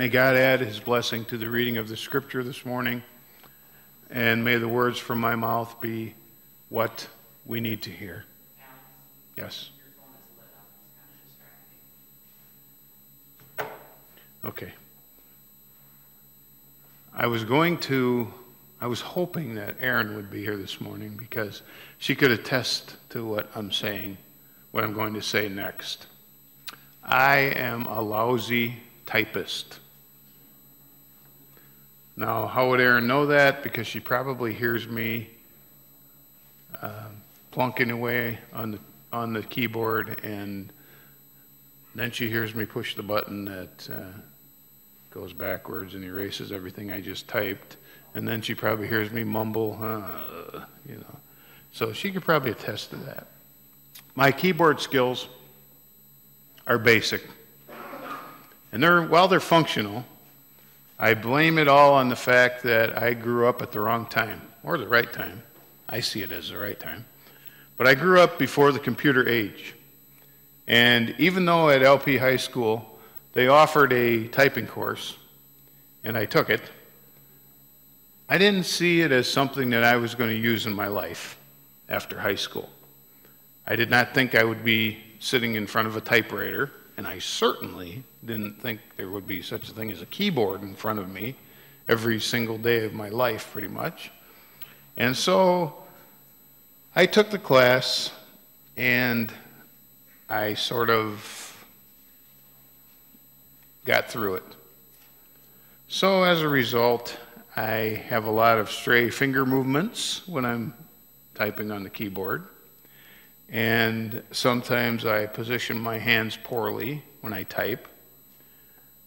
May God add his blessing to the reading of the scripture this morning, and may the words from my mouth be what we need to hear. Yes. Okay. I was going to, I was hoping that Erin would be here this morning because she could attest to what I'm saying, what I'm going to say next. I am a lousy typist. Now, how would Erin know that? Because she probably hears me uh, plunking away on the on the keyboard, and then she hears me push the button that uh, goes backwards and erases everything I just typed, and then she probably hears me mumble, uh, you know. So she could probably attest to that. My keyboard skills are basic, and they're while they're functional. I blame it all on the fact that I grew up at the wrong time, or the right time. I see it as the right time. But I grew up before the computer age. And even though at LP High School they offered a typing course, and I took it, I didn't see it as something that I was going to use in my life after high school. I did not think I would be sitting in front of a typewriter, and I certainly didn't think there would be such a thing as a keyboard in front of me every single day of my life, pretty much. And so I took the class and I sort of got through it. So as a result, I have a lot of stray finger movements when I'm typing on the keyboard. And sometimes I position my hands poorly when I type,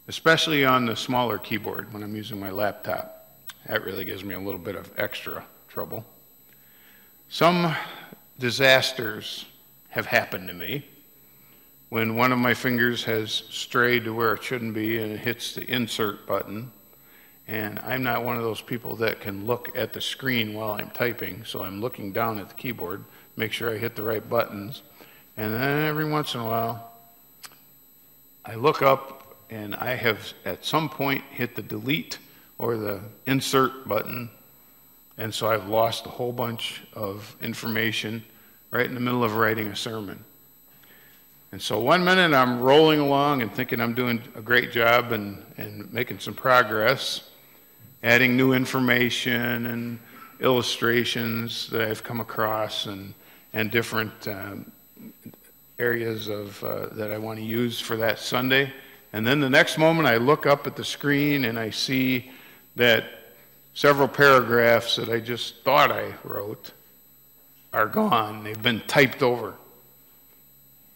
especially on the smaller keyboard when I'm using my laptop. That really gives me a little bit of extra trouble. Some disasters have happened to me when one of my fingers has strayed to where it shouldn't be and it hits the insert button. And I'm not one of those people that can look at the screen while I'm typing, so I'm looking down at the keyboard, make sure I hit the right buttons. And then every once in a while, I look up and I have at some point hit the delete or the insert button and so I've lost a whole bunch of information right in the middle of writing a sermon. And so one minute I'm rolling along and thinking I'm doing a great job and, and making some progress, adding new information and illustrations that I've come across and, and different um, areas of, uh, that I want to use for that Sunday. And then the next moment I look up at the screen and I see that several paragraphs that I just thought I wrote are gone. They've been typed over.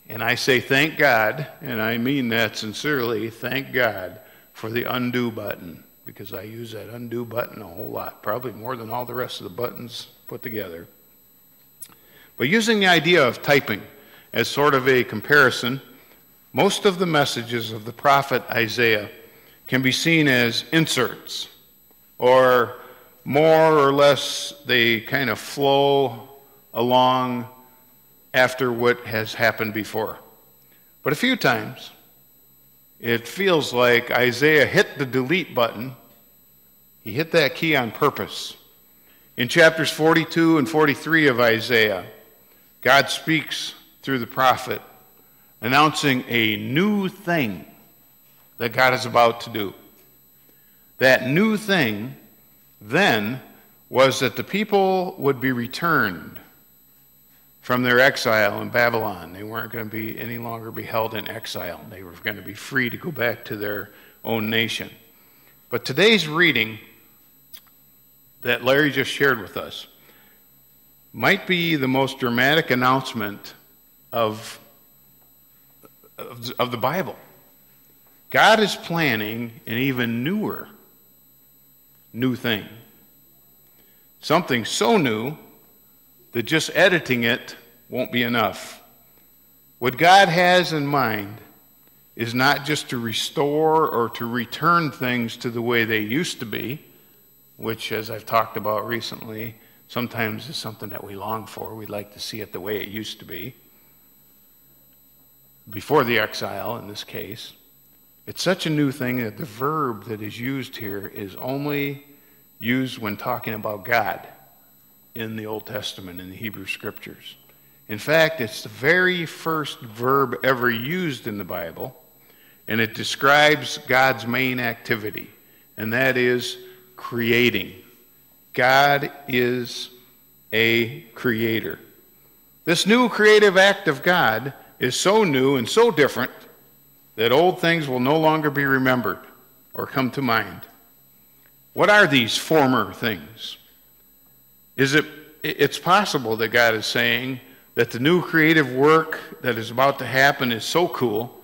And I say, thank God, and I mean that sincerely, thank God for the undo button, because I use that undo button a whole lot, probably more than all the rest of the buttons put together. But using the idea of typing as sort of a comparison, most of the messages of the prophet Isaiah can be seen as inserts or more or less they kind of flow along after what has happened before. But a few times, it feels like Isaiah hit the delete button. He hit that key on purpose. In chapters 42 and 43 of Isaiah, God speaks through the prophet, announcing a new thing that God is about to do. That new thing then was that the people would be returned from their exile in Babylon. They weren't going to be any longer be held in exile. They were going to be free to go back to their own nation. But today's reading that Larry just shared with us might be the most dramatic announcement of, of, of the Bible. God is planning an even newer new thing. Something so new that just editing it won't be enough. What God has in mind is not just to restore or to return things to the way they used to be, which, as I've talked about recently, sometimes it's something that we long for. We'd like to see it the way it used to be, before the exile in this case. It's such a new thing that the verb that is used here is only used when talking about God in the Old Testament, in the Hebrew Scriptures. In fact, it's the very first verb ever used in the Bible, and it describes God's main activity, and that is creating. God is a creator. This new creative act of God is so new and so different that old things will no longer be remembered or come to mind. What are these former things? Is it it's possible that God is saying that the new creative work that is about to happen is so cool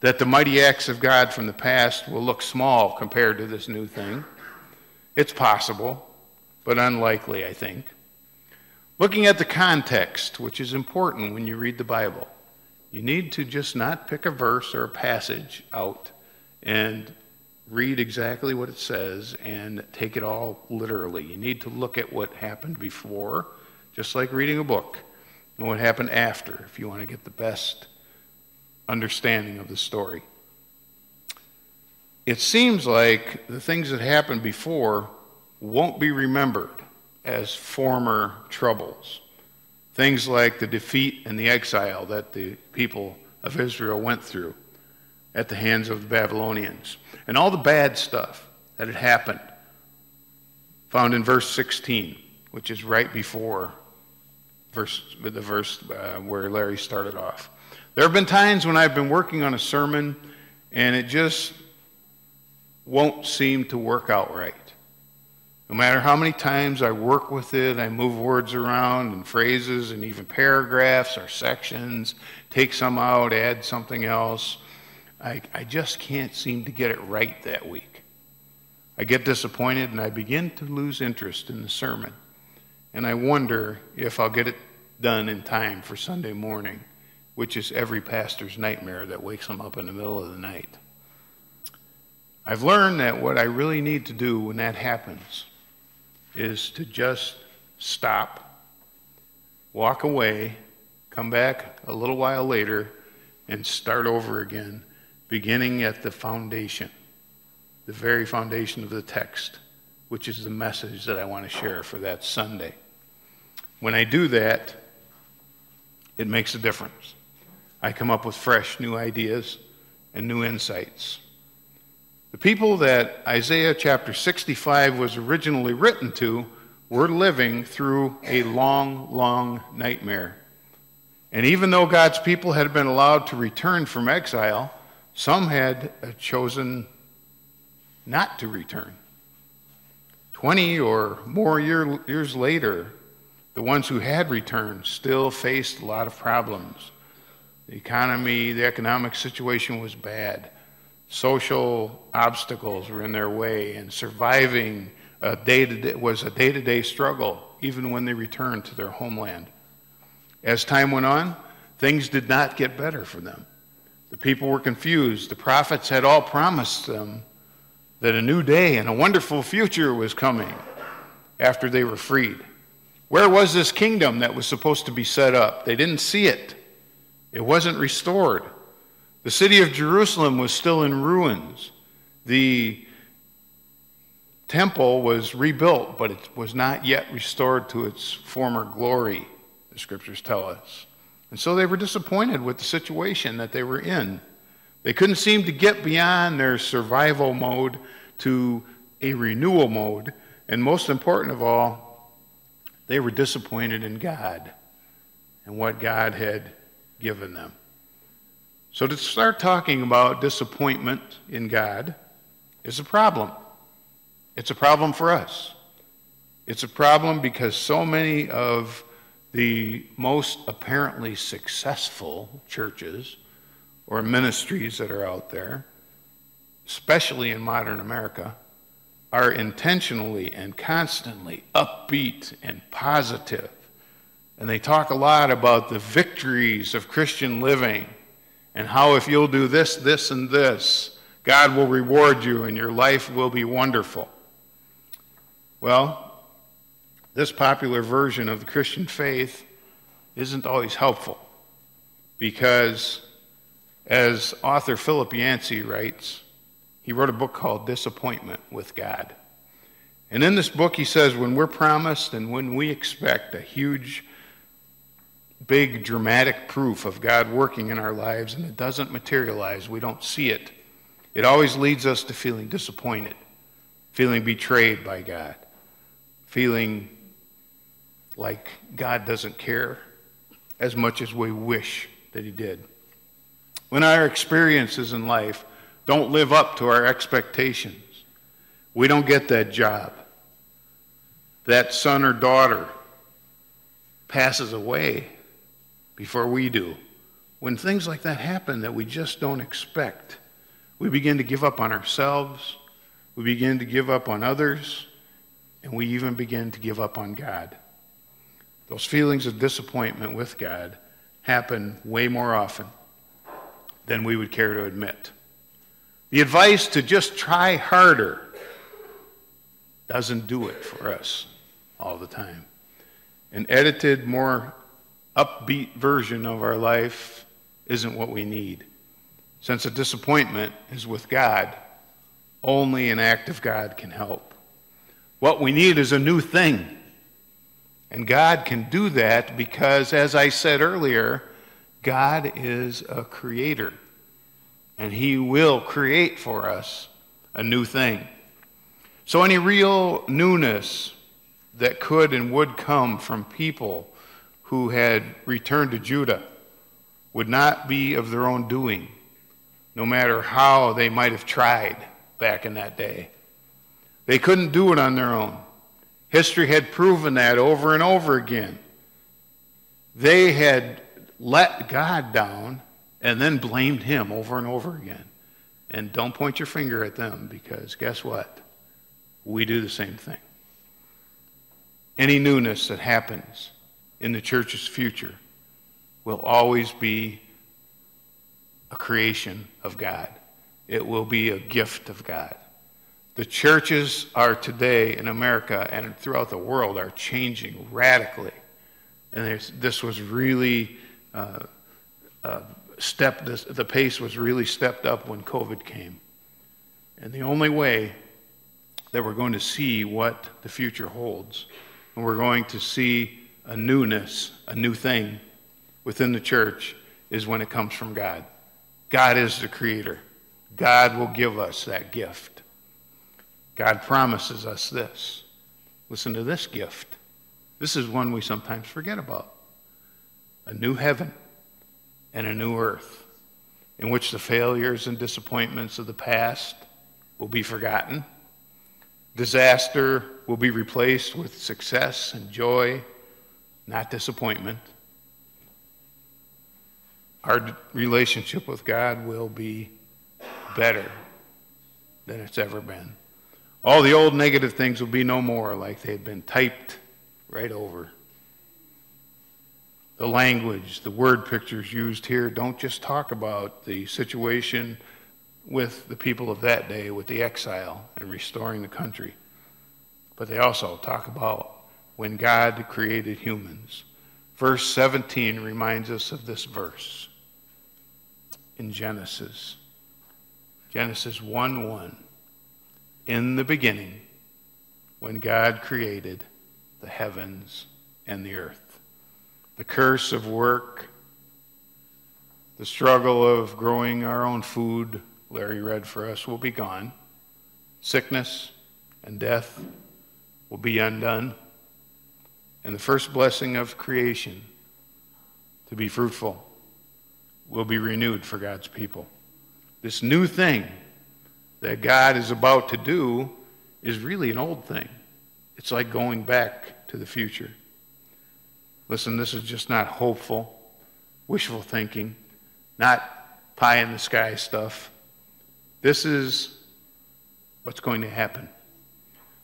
that the mighty acts of God from the past will look small compared to this new thing. It's possible, but unlikely, I think. Looking at the context, which is important when you read the Bible, you need to just not pick a verse or a passage out and read exactly what it says and take it all literally. You need to look at what happened before, just like reading a book, and what happened after if you want to get the best understanding of the story. It seems like the things that happened before won't be remembered as former troubles. Things like the defeat and the exile that the people of Israel went through at the hands of the Babylonians, and all the bad stuff that had happened, found in verse 16, which is right before verse, the verse uh, where Larry started off. There have been times when I've been working on a sermon and it just won't seem to work out right. No matter how many times I work with it, I move words around and phrases and even paragraphs or sections, take some out, add something else. I, I just can't seem to get it right that week. I get disappointed and I begin to lose interest in the sermon. And I wonder if I'll get it done in time for Sunday morning, which is every pastor's nightmare that wakes them up in the middle of the night. I've learned that what I really need to do when that happens is to just stop, walk away, come back a little while later, and start over again, beginning at the foundation, the very foundation of the text, which is the message that I want to share for that Sunday. When I do that, it makes a difference. I come up with fresh new ideas and new insights. The people that Isaiah chapter 65 was originally written to were living through a long, long nightmare. And even though God's people had been allowed to return from exile, some had uh, chosen not to return. 20 or more year, years later, the ones who had returned still faced a lot of problems. The economy, the economic situation was bad social obstacles were in their way, and surviving a day was a day to day struggle, even when they returned to their homeland. As time went on, things did not get better for them. The people were confused. The prophets had all promised them that a new day and a wonderful future was coming after they were freed. Where was this kingdom that was supposed to be set up? They didn't see it, it wasn't restored. The city of Jerusalem was still in ruins. The temple was rebuilt, but it was not yet restored to its former glory, the scriptures tell us. And so they were disappointed with the situation that they were in. They couldn't seem to get beyond their survival mode to a renewal mode. And most important of all, they were disappointed in God and what God had given them. So to start talking about disappointment in God is a problem. It's a problem for us. It's a problem because so many of the most apparently successful churches or ministries that are out there, especially in modern America, are intentionally and constantly upbeat and positive. And they talk a lot about the victories of Christian living and how if you'll do this, this, and this, God will reward you and your life will be wonderful. Well, this popular version of the Christian faith isn't always helpful because, as author Philip Yancey writes, He wrote a book called Disappointment with God. And in this book, he says when we're promised and when we expect a huge, big, dramatic proof of God working in our lives and it doesn't materialize, we don't see it, it always leads us to feeling disappointed, feeling betrayed by God, feeling like God doesn't care as much as we wish that He did. When our experiences in life don't live up to our expectations, we don't get that job. That son or daughter passes away before we do. When things like that happen that we just don't expect, we begin to give up on ourselves, we begin to give up on others, and we even begin to give up on God. Those feelings of disappointment with God happen way more often than we would care to admit. The advice to just try harder doesn't do it for us all the time. An edited, more upbeat version of our life isn't what we need. Since a disappointment is with God, only an act of God can help. What we need is a new thing. And God can do that because, as I said earlier, God is a creator. And He will create for us a new thing. So, any real newness that could and would come from people who had returned to Judah would not be of their own doing, no matter how they might have tried back in that day. They couldn't do it on their own. History had proven that over and over again. They had let God down and then blamed Him over and over again. And don't point your finger at them because guess what? we do the same thing. Any newness that happens in the church's future will always be a creation of God. It will be a gift of God. The churches are today in America and throughout the world are changing radically. And this was really uh, uh, stepped, this, the pace was really stepped up when COVID came. And the only way that we're going to see what the future holds. And we're going to see a newness, a new thing within the church is when it comes from God. God is the creator. God will give us that gift. God promises us this. Listen to this gift. This is one we sometimes forget about a new heaven and a new earth in which the failures and disappointments of the past will be forgotten Disaster will be replaced with success and joy, not disappointment. Our relationship with God will be better than it's ever been. All the old negative things will be no more like they had been typed right over. The language, the word pictures used here don't just talk about the situation with the people of that day with the exile and restoring the country. But they also talk about when God created humans. Verse 17 reminds us of this verse in Genesis. Genesis 1 1. In the beginning, when God created the heavens and the earth. The curse of work, the struggle of growing our own food, Larry read for us, will be gone. Sickness and death will be undone. And the first blessing of creation, to be fruitful, will be renewed for God's people. This new thing that God is about to do is really an old thing. It's like going back to the future. Listen, this is just not hopeful, wishful thinking, not pie in the sky stuff. This is what's going to happen.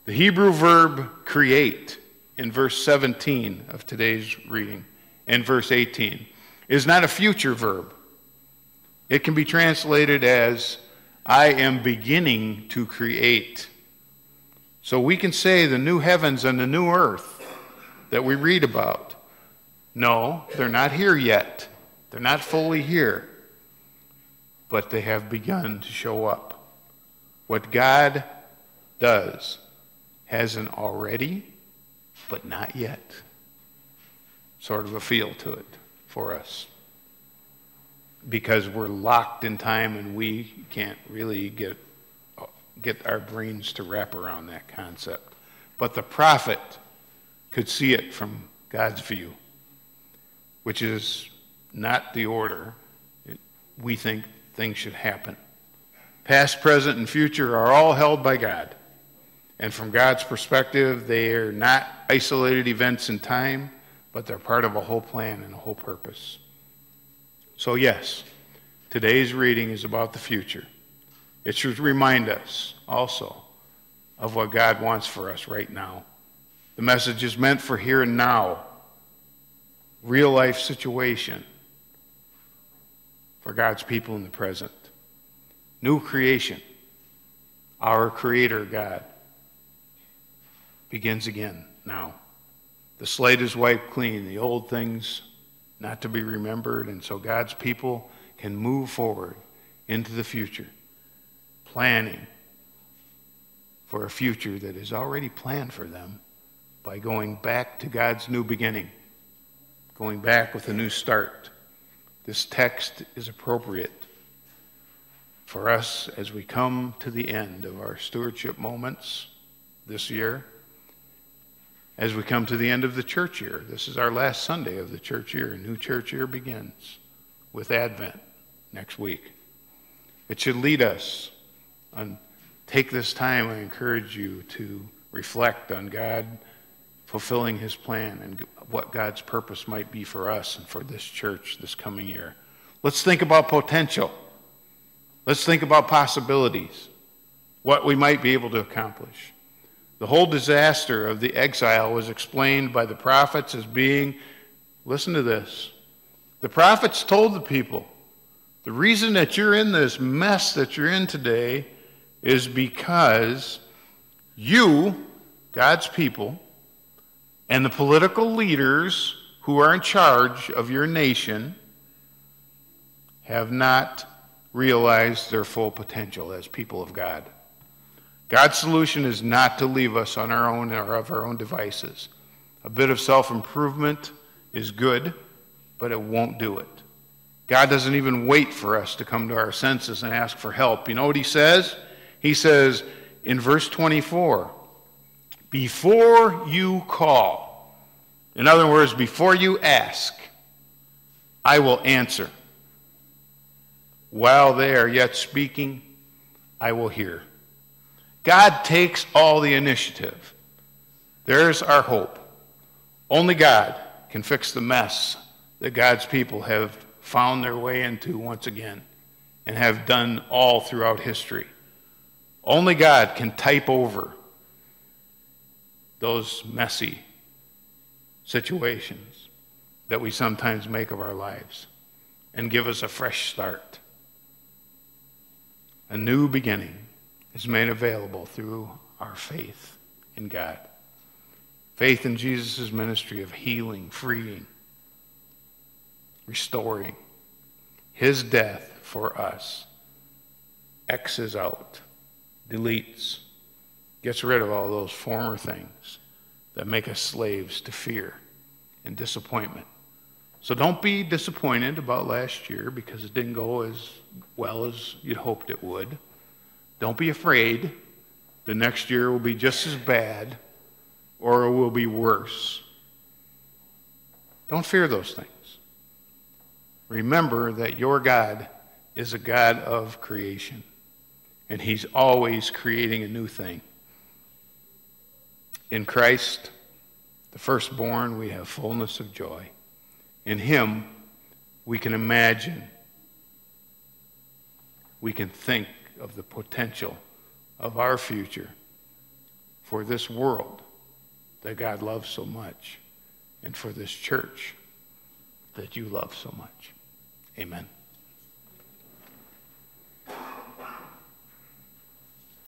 The Hebrew verb create in verse 17 of today's reading and verse 18 is not a future verb. It can be translated as I am beginning to create. So we can say the new heavens and the new earth that we read about. No, they're not here yet. They're not fully here but they have begun to show up. What God does hasn't already, but not yet sort of a feel to it for us. Because we're locked in time and we can't really get, get our brains to wrap around that concept. But the prophet could see it from God's view, which is not the order we think things should happen. Past, present, and future are all held by God. And from God's perspective, they are not isolated events in time, but they're part of a whole plan and a whole purpose. So, yes, today's reading is about the future. It should remind us also of what God wants for us right now. The message is meant for here and now, real life situation for God's people in the present. New creation, our Creator God begins again now. The slate is wiped clean, the old things not to be remembered, and so God's people can move forward into the future, planning for a future that is already planned for them by going back to God's new beginning, going back with a new start. This text is appropriate for us as we come to the end of our stewardship moments this year as we come to the end of the church year. This is our last Sunday of the church year. New church year begins with Advent next week. It should lead us on take this time. I encourage you to reflect on God fulfilling his plan and what God's purpose might be for us and for this church this coming year. Let's think about potential. Let's think about possibilities, what we might be able to accomplish. The whole disaster of the exile was explained by the prophets as being listen to this. The prophets told the people, the reason that you're in this mess that you're in today is because you, God's people, and the political leaders who are in charge of your nation have not realized their full potential as people of God. God's solution is not to leave us on our own or of our own devices. A bit of self improvement is good, but it won't do it. God doesn't even wait for us to come to our senses and ask for help. You know what he says? He says in verse 24, before you call, in other words, before you ask, I will answer. While they are yet speaking, I will hear. God takes all the initiative. There's our hope. Only God can fix the mess that God's people have found their way into once again and have done all throughout history. Only God can type over those messy situations that we sometimes make of our lives and give us a fresh start, a new beginning is made available through our faith in God. Faith in Jesus' ministry of healing, freeing, restoring. His death for us X's out, deletes, gets rid of all those former things that make us slaves to fear and disappointment. So don't be disappointed about last year because it didn't go as well as you'd hoped it would. Don't be afraid. The next year will be just as bad or it will be worse. Don't fear those things. Remember that your God is a God of creation, and He's always creating a new thing. In Christ, the firstborn, we have fullness of joy. In Him, we can imagine, we can think, of the potential of our future for this world that God loves so much and for this church that you love so much. Amen.